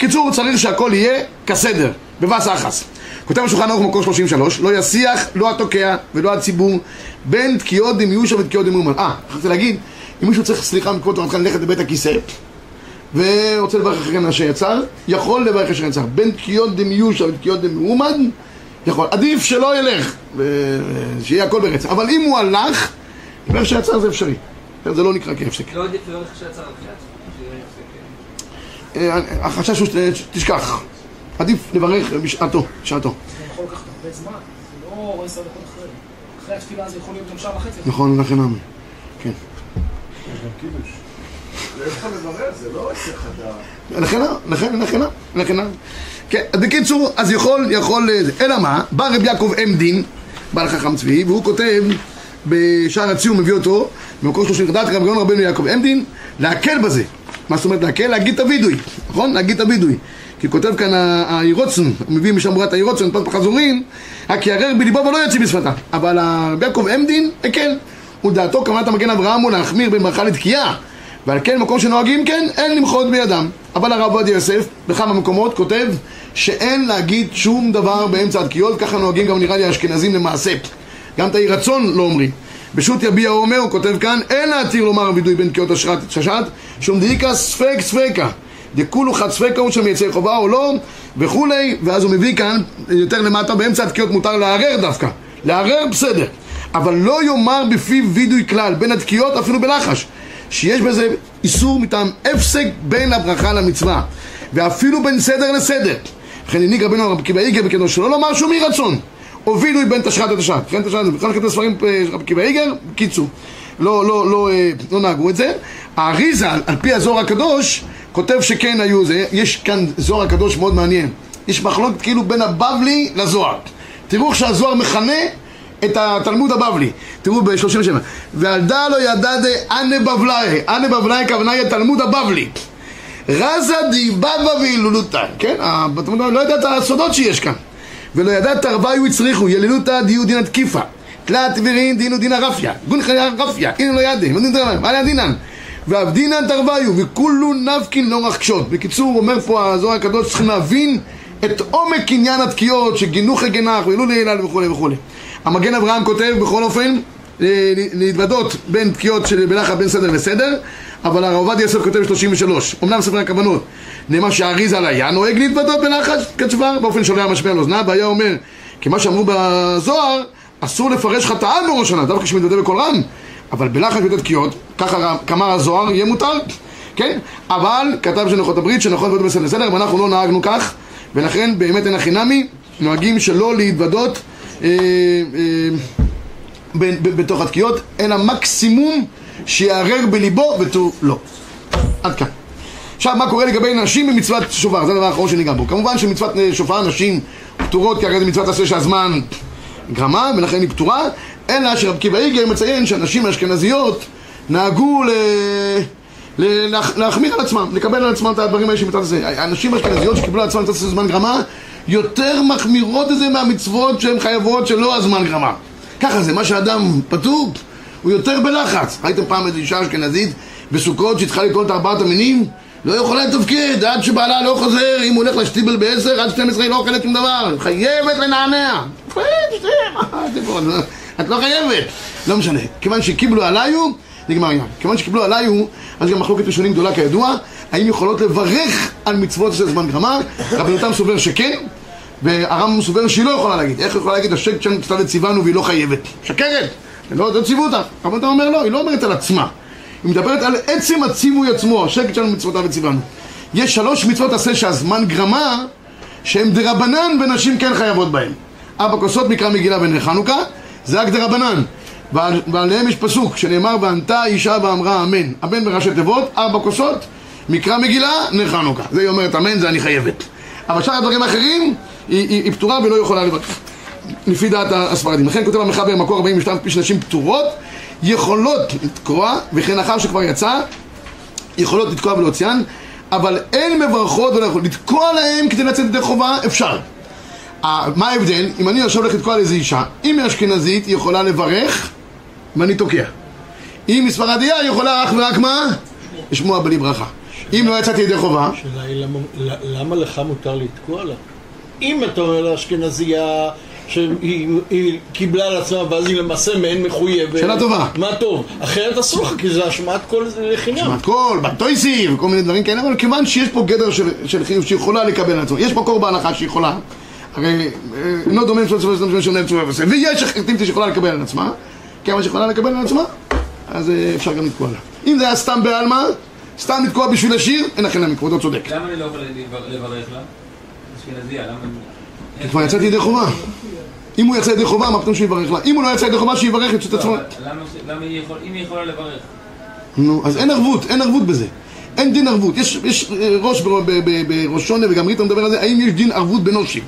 בקיצור, צריך שהכל יהיה כסדר, בבס אחס. כותב השולחן ערוך מקור 33, לא יסיח לא התוקע ולא הציבור בין תקיעות דמיושה ותקיעות דמאומן. אה, רציתי להגיד, אם מישהו צריך סליחה מכבוד תורתך ללכת לבית הכיסא ורוצה לברך אחרי אשר יצר, יכול לברך אשר יצר. בין תקיעות דמיושה ותקיעות דמאומד, יכול. עדיף שלא ילך, שיהיה הכל ברצף. אבל אם הוא הלך, לברך אשר יצר זה אפשרי. זה לא נקרא כהפסק.
לא עדיף ללכת על חיית.
אה, החשש הוא שתשכח. עדיף לברך בשעתו, בשעתו.
זה יכול לקחת הרבה זמן, זה לא עשר דקות אחרי. אחרי התפילה זה יכול להיות גם שעה וחצי.
נכון, לכן אמר. כן.
זה יכול לברר, זה לא.
לכן, לכן, לכן, לכן, כן, אז בקיצור, אז יכול, יכול, אה. אלא מה? בא רב יעקב אם דין, בעל חכם צבי, והוא כותב, בשער הציור מביא אותו, במקור שלושים לדעת רב גאון רבנו יעקב אם דין, להקל בזה. מה זאת אומרת להקל? להגיד את הווידוי, נכון? להגיד את הווידוי. כי כותב כאן האירוצן, מביא משם בורת האירוצן, בחזורין, כי ירר בליבו ולא יוצא בשפתה. אבל רבי יעקב אם דין, הקל. ודעתו כוונת המגן אברהם הוא להחמיר בין ברכה לתקיעה. ועל כן מקום שנוהגים כן, אין למחות בידם. אבל הרב עובדיה יוסף, בכמה מקומות, כותב שאין להגיד שום דבר באמצע התקיעות, ככה נוהגים גם נראה לי האשכנזים למעשה. גם את האי רצון לא אומרים. בשו"ת יביע אומר, הוא כותב כאן, אין להתיר לומר וידוי בין תקיעות השרת ששת, שום דאיקה ספק ספקה. דכולו חצפי קרו של מייצר חובה או לא, וכולי, ואז הוא מביא כאן, יותר למטה, באמצע התקיעות מותר לערער דווקא. לערער בסדר. אבל לא יאמר בפיו וידוי כלל, בין התקיעות אפילו בלחש, שיש בזה איסור מטעם הפסק בין הברכה למצווה, ואפילו בין סדר לסדר. לכן הנהיג רבנו רבי עקיבא איגר בקדו שלא לומר שום אי וידוי בין תשחט לתשחט. כן, תשחט, בכלל כתוב ספרים אה, רבי עקיבא איגר, קיצור. לא, לא, לא, אה, לא נהגו את זה. האריזה, על פי הזוהר הקדוש, כותב שכן היו זה. יש כאן זוהר הקדוש מאוד מעניין. יש מחלוקת כאילו בין הבבלי לזוהר. תראו איך שהזוהר מכנה את התלמוד הבבלי. תראו ב-37. ועל דא לא ידע דאנה בבלי. אנה בבלי הכוונה היא התלמוד הבבלי. רזה דיבבה והילולותא. כן? התלמוד הבבלי לא ידע את הסודות שיש כאן. ולא ידע תרוויו הצריכו, ילילותא דיו דינא תקיפה. תלת ורין דינו דינא רפיה. גון חיה רפיה. הנה לא ידע. מה דינא מה דינן? ואבדינן תרוויו, וכולו נפקין לא רחקשות. בקיצור, אומר פה הזוהר הקדוש, צריכים להבין את עומק עניין התקיעות, שגינוך הגנח, והילול להילל וכולי וכולי. המגן אברהם כותב בכל אופן להתוודות בין תקיעות של בלחץ בין סדר לסדר, אבל הרב עובדיה יוסף כותב 33, אמנם ספר הכוונות, נאמר שהאריזה היה נוהג להתוודות בלחץ כתשובה באופן שלא היה משפיע על אוזניו, והיה אומר, כי מה שאמרו בזוהר, אסור לפרש חטאה בראש השנה, דווקא כשמתוודה בקול רם, אבל בלחץ ותקיעות, ככה כמה הזוהר, יהיה מותר, כן? אבל כתב שנוחות הברית שנכון להתוודות בסדר לסדר, ואנחנו לא נהגנו כך, ולכן באמת אין הכי נמי, נוהגים שלא להתוודות אה, אה, בתוך התקיעות, אלא מקסימום שיערער בליבו ותו לא. עד כאן. עכשיו, מה קורה לגבי נשים במצוות שופר? זה הדבר האחרון שניגע בו. כמובן שמצוות שופר נשים פטורות, כי הרי זה מצוות עשה שהזמן גרמה, ולכן היא פטורה, אלא שרב עקיבא איגר מציין שהנשים האשכנזיות נהגו ל... ל... להחמיר על עצמם, לקבל על עצמם את הדברים האלה שמצוות עשה. הנשים האשכנזיות שקיבלו על עצמם מצוות עשה זמן גרמה, יותר מחמירות את זה מהמצוות שהן חייבות שלא הזמן גרמה. ככה זה, מה שאדם פטור, הוא יותר בלחץ. ראיתם פעם איזו אישה אשכנזית בסוכות שהתחילה לקרוא את ארבעת המינים? לא יכולה לתפקד, עד שבעלה לא חוזר, אם הוא הולך לשטיבל בעשר, עד 12 היא לא אוכלת שום דבר, חייבת לנענע. את לא חייבת. לא משנה, כיוון שקיבלו עליו, נגמר העניין. כיוון שקיבלו עליו, אז גם מחלוקת ראשונים גדולה כידוע, האם יכולות לברך על מצוות של זמן גרמה? רבי יותם סובר שכן, והרמב"ם סובר שהיא לא יכולה להגיד. איך היא יכולה להגיד, השקט שלנו קצת ציוונו והיא לא חייבת? שקרת! לא, לא ציוו אותה. רבי יותם אומר לא, היא לא אומרת על עצמה. היא מדברת על עצם הציווי עצמו, השקט שלנו מצוותיו וציוונו. יש שלוש מצוות עשה שהזמן גרמה, שהן דרבנן ונשים כן חייבות בהן. ארבע כוסות מקרא מגילה ונר חנוכה, זה רק דרבנן. ועל, ועליהם יש פסוק שנאמר וענתה אישה ואמרה אמן. אמן בראשי תיבות, ארבע כוסות, מקרא מגילה, נר חנוכה. זה היא אומרת אמן, זה אני חייבת. אבל שאר הדברים האחרים, היא, היא, היא פטורה ולא יכולה לברך. לפי דעת הספרדים. לכן כותב המחבר במקור 42 פי שנשים פטורות, יכולות לתקוע, וכן אחר שכבר יצא, יכולות לתקוע ולהוציאן, אבל אין מברכות ולא יכולות. לתקוע להם כדי לצאת ידי חובה, אפשר. מה ההבדל? אם אני עכשיו הולך לתקוע לאיזה אישה, אם היא אשכנזית, היא יכולה לברך, ואני תוקע. אם היא ספרדיה, היא יכולה אך ורק מה? לשמוע בלי ברכה. אם לא יצאתי ידי חובה...
השאלה היא למה לך מותר לתקוע לה? אם אתה אומר לאשכנזייה שהיא קיבלה על עצמה ואז היא למעשה מעין מחויבת
שאלה טובה.
מה טוב? אחרת אסור לך כי זה השמעת קול לחינם
השמעת קול, בטויסי וכל מיני דברים כאלה אבל כיוון שיש פה גדר של, של חיוב שיכולה לקבל על עצמה יש מקור בהנחה שיכולה הרי אינו דומה למצוות צבא וסתם שונה לצבא וסתם ויש החלטים שיכולה לקבל על עצמה כמה שיכולה לקבל על עצמה אז אפשר גם לתקוע לה אם זה היה סתם בעלמא סתם לתקוע בשביל השיר אין לכם להם כבודו צודק
למה אני לא יכול לברך לה?
כי כבר יצאתי ידי חובה אם הוא יצא ידי חובה, מה פתאום שיברך לה? אם הוא לא יצא ידי חובה, שיברך את עצמו.
למה היא יכולה, לברך?
נו, אז אין ערבות, אין ערבות בזה. אין דין ערבות. יש, יש ראש בראש שונה וגם ריטה מדבר על זה, האם יש דין ערבות בנושים?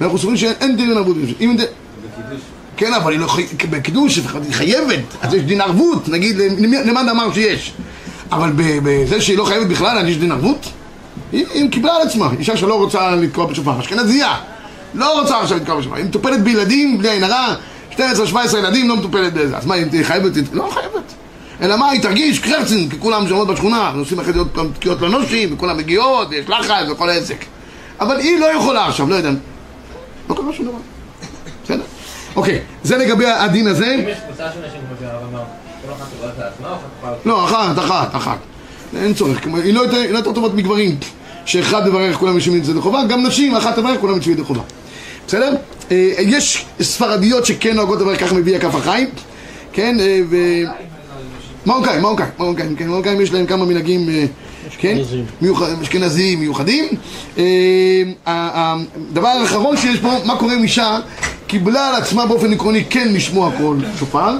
ואנחנו סוברים שאין דין ערבות בנושים. כן, אבל היא לא. בקידוש היא חייבת, אז יש דין ערבות, נגיד, למאן אמר שיש. אבל בזה שהיא לא חייבת בכלל, אז יש דין ערבות? היא קיבלה על עצמה, אישה שלא רוצה לתקוע בשופר, אשכנזייה. לא רוצה עכשיו לתקוע בשופר, היא מטופלת בילדים, בלי עין הרע, 12-17 ילדים, לא מטופלת בזה. אז מה, היא חייבת? לא חייבת. אלא מה, היא תרגיש קרצן, כי כולם שמות בשכונה, נוסעים אחרי זה עוד פעם תקיעות לנושים, וכולם מגיעות, יש לחץ וכל העסק. אבל היא לא יכולה עכשיו, לא יודע. לא קרה שום דבר. בסדר? אוקיי, זה לגבי הדין הזה.
אם יש קבוצה של נשים, כמו שהרב אמר, כל אחת תברך לעצמה או אחת תוכל...
לא, אחת, אחת, אחת. אין צורך, כמו- היא לא יותר לא טובות מגברים, שאחד מברך כולם יושבים את זה לחובה, גם נשים, אחת תברך כולם יושבים את זה לחובה. בסדר? אה, יש ספרדיות שכן נוהגות לברך ככה מביא הכף החיים, כן? אה, ו... מרוקאים, מרוקאים, מרוקאים, כן, מרוקאים יש להם כמה מנהגים, אה, כן?
אשכנזים.
מיוחדים. אה, הדבר האחרון שיש פה, מה קורה אם אישה קיבלה על עצמה באופן עקרוני כן לשמוע קול שופר,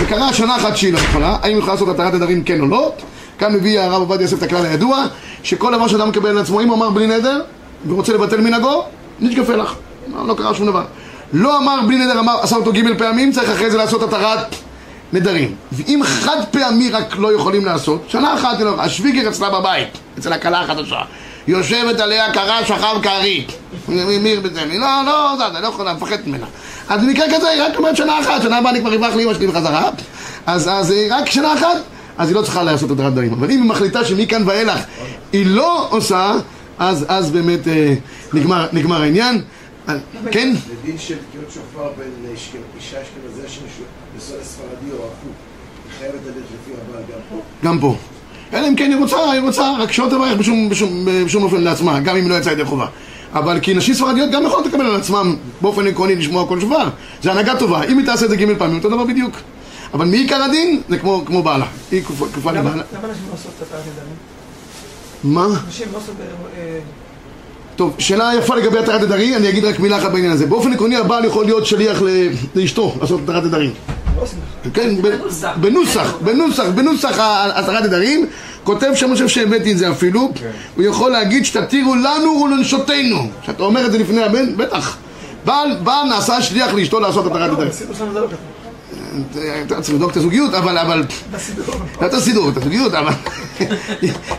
וקרה שנה אחת שהיא לא יכולה, האם היא יכולה לעשות התרת הדרים כן או לא? כאן מביא הרב עובדיה יוסף את הכלל הידוע, שכל דבר שאדם מקבל על עצמו, אם הוא אמר בלי נדר, ורוצה לבטל מנהגו, נתגפה לך, לא, לא קרה שום דבר. לא אמר בלי נדר, אמר, עשה אותו ג' פעמים, צריך אחרי זה לעשות התרת נדרים. ואם חד פעמי רק לא יכולים לעשות, שנה אחת לא השוויגר אצלה בבית, אצל הכלה החדשה. יושבת עליה קרה שחר כארית. מיר בזה, היא לא, לא, זה, אני לא יכולה, מפחדת ממנה. אז במקרה כזה היא רק אומרת שנה אחת, שנה הבאה אני כבר אברח לאמא שלי בחזרה. אז היא רק שנה אחת, אז היא לא צריכה לעשות התרת דברים. אבל אם היא מחליטה שמכאן ואילך היא לא עושה, אז, אז באמת אה, נגמר, נגמר העניין. אה, כן?
זה דין של תקיעות שופר בין אשכ- אישה אשכנזיה שנשואה ספרדי או הפוך. היא חייבת ללכת לפי הבעל גם פה.
גם פה. אלא אם כן היא רוצה, היא רוצה רק שלא תברך בשום, בשום, בשום אופן לעצמה, גם אם לא יצאה ידי חובה. אבל כי נשים ספרדיות גם יכולות לקבל על עצמם באופן עקרוני לשמוע כל שופר. זה הנהגה טובה. אם היא תעשה את זה ג' פעמים, אותו דבר בדיוק. אבל מעיקר הדין זה כמו, כמו בעלה. היא כפופה לבעלה.
למה נשים לא עושות את התרת נדרים?
מה?
נשים לא עושות... אה,
טוב, שאלה יפה לגבי התרת נדרים, אני אגיד רק מילה אחת בעניין הזה. באופן עקרוני הבעל יכול להיות שליח לאשתו לעשות התרת נדרים.
לא.
כן, בנוסח, בנוסח, בנוסח התרת נדרים, כותב שם, אני חושב שהבאתי את זה אפילו, הוא יכול להגיד שתתירו לנו ולנשותינו. כשאתה אומר את זה לפני הבן, בטח. בעל, בעל נעשה שליח לאשתו לעשות התרת נדרים. צריך לבדוק את הזוגיות, אבל, אבל,
בסידור.
לא את הסידור, את הזוגיות, אבל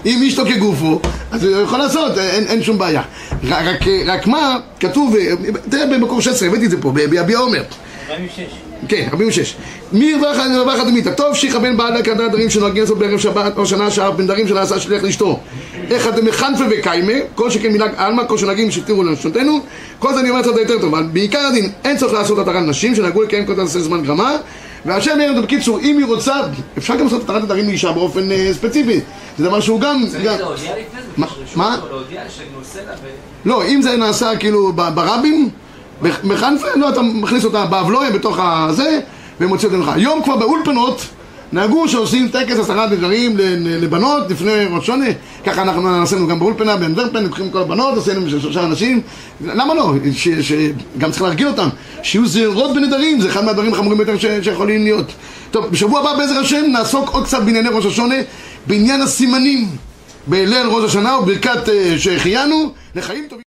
אם אשתו כגופו, אז הוא יכול לעשות, אין, אין שום בעיה. רק, רק, מה, כתוב, תראה במקור 16, הבאתי את זה פה, ביביע עומר.
46.
כן, 46. מי ירווח אני ירווח אדמיתא? טוב שיכוון בעל הכרת דברים שנוהגים לעשות בערב שבת או שנה שער בין דברים שנעשה שליח לאשתו. איך אתם מחנפה וקיימה, כל שכן מנהג עלמא, כל שנהגים שהתירו לנשותינו, כל זה אני אומר קצת יותר טוב, אבל בעיקר הדין אין צריך לעשות התרת נשים שנהגו לקיים כל זה זמן גרמה והשם יהיה לנו בקיצור, אם היא רוצה, אפשר גם לעשות התרת הדרים לאישה באופן אה, ספציפי זה דבר שהוא גם...
צריך להודיע לפני זה,
מה- מה?
להודיע שאני עושה לה ו...
לא, אם זה נעשה כאילו ברבים, בחנפה, לא, אתה מכניס אותה באבלויה בתוך הזה, ומוציא אותה לך. היום כבר באולפנות נהגו שעושים טקס עשרה נדרים לבנות לפני ראש שונה, ככה אנחנו עשינו גם באולפנה, באנדרפן, לוקחים את כל הבנות, עשינו של שלושה אנשים, למה לא? ש- ש- גם צריך להרגיל אותם, שיהיו זהירות בנדרים, זה אחד מהדברים החמורים ביותר שיכולים להיות. טוב, בשבוע הבא בעזר השם נעסוק עוד קצת בענייני ראש השונה, בעניין הסימנים. בליל ראש השנה וברכת אה, שהחיינו לחיים טובים